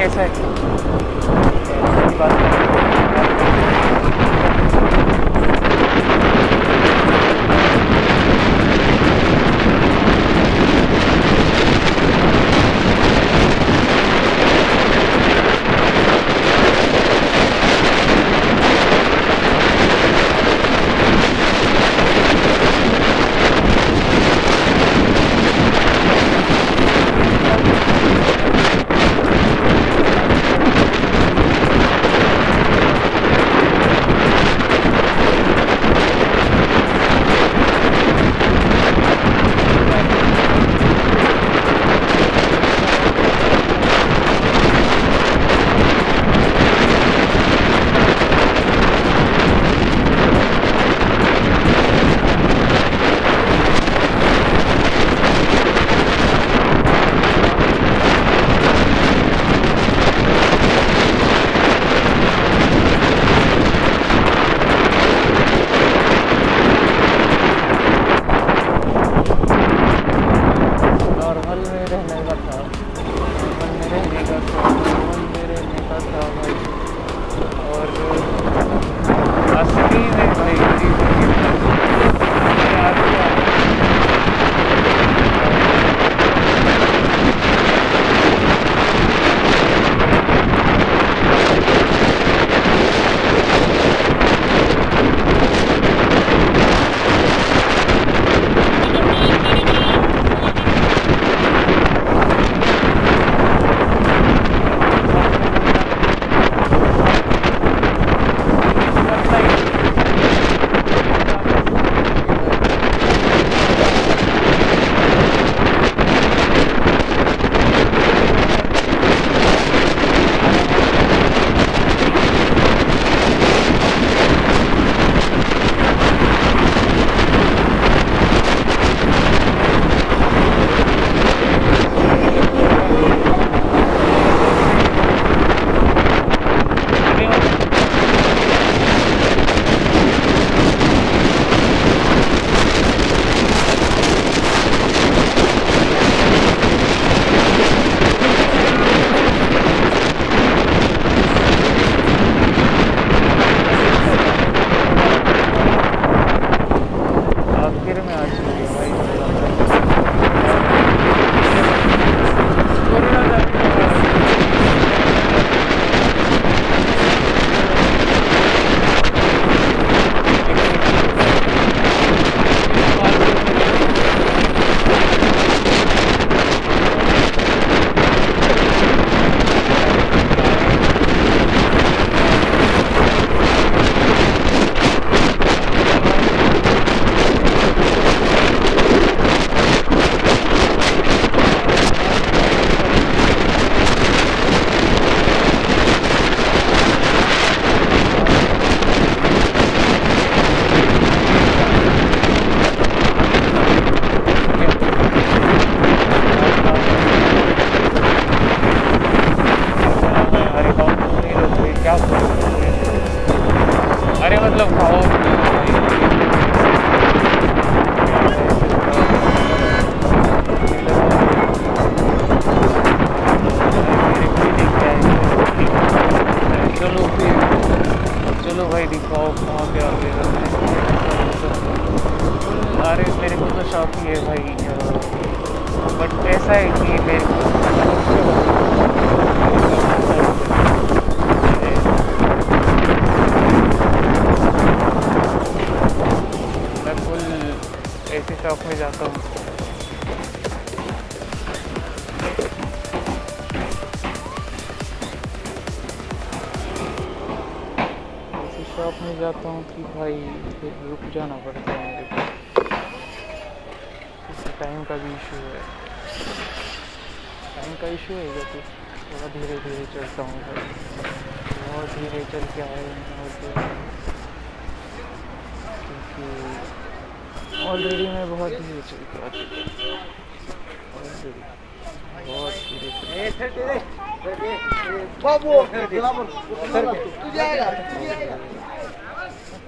कैसा है भाई, दिखाओ कहाँ पे आ गए अरे, मेरे को तो शौक ही है भाई बट ऐसा है कि मेरे को मैं फुल ऐसे शौक में जाता हूँ। में जाता हूँ कि भाई फिर रुक जाना पड़ता है मेरे को इससे टाइम का भी इशू है। टाइम का इशू है या फिर थोड़ा धीरे धीरे चलता हूँ भाई। बहुत धीरे चल के आए हैं और क्योंकि ऑलरेडी मैं बहुत धीरे चल के आ चुका हूँ। बहुत धीरे बाबू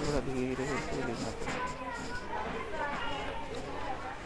우리가 내일을 해야 되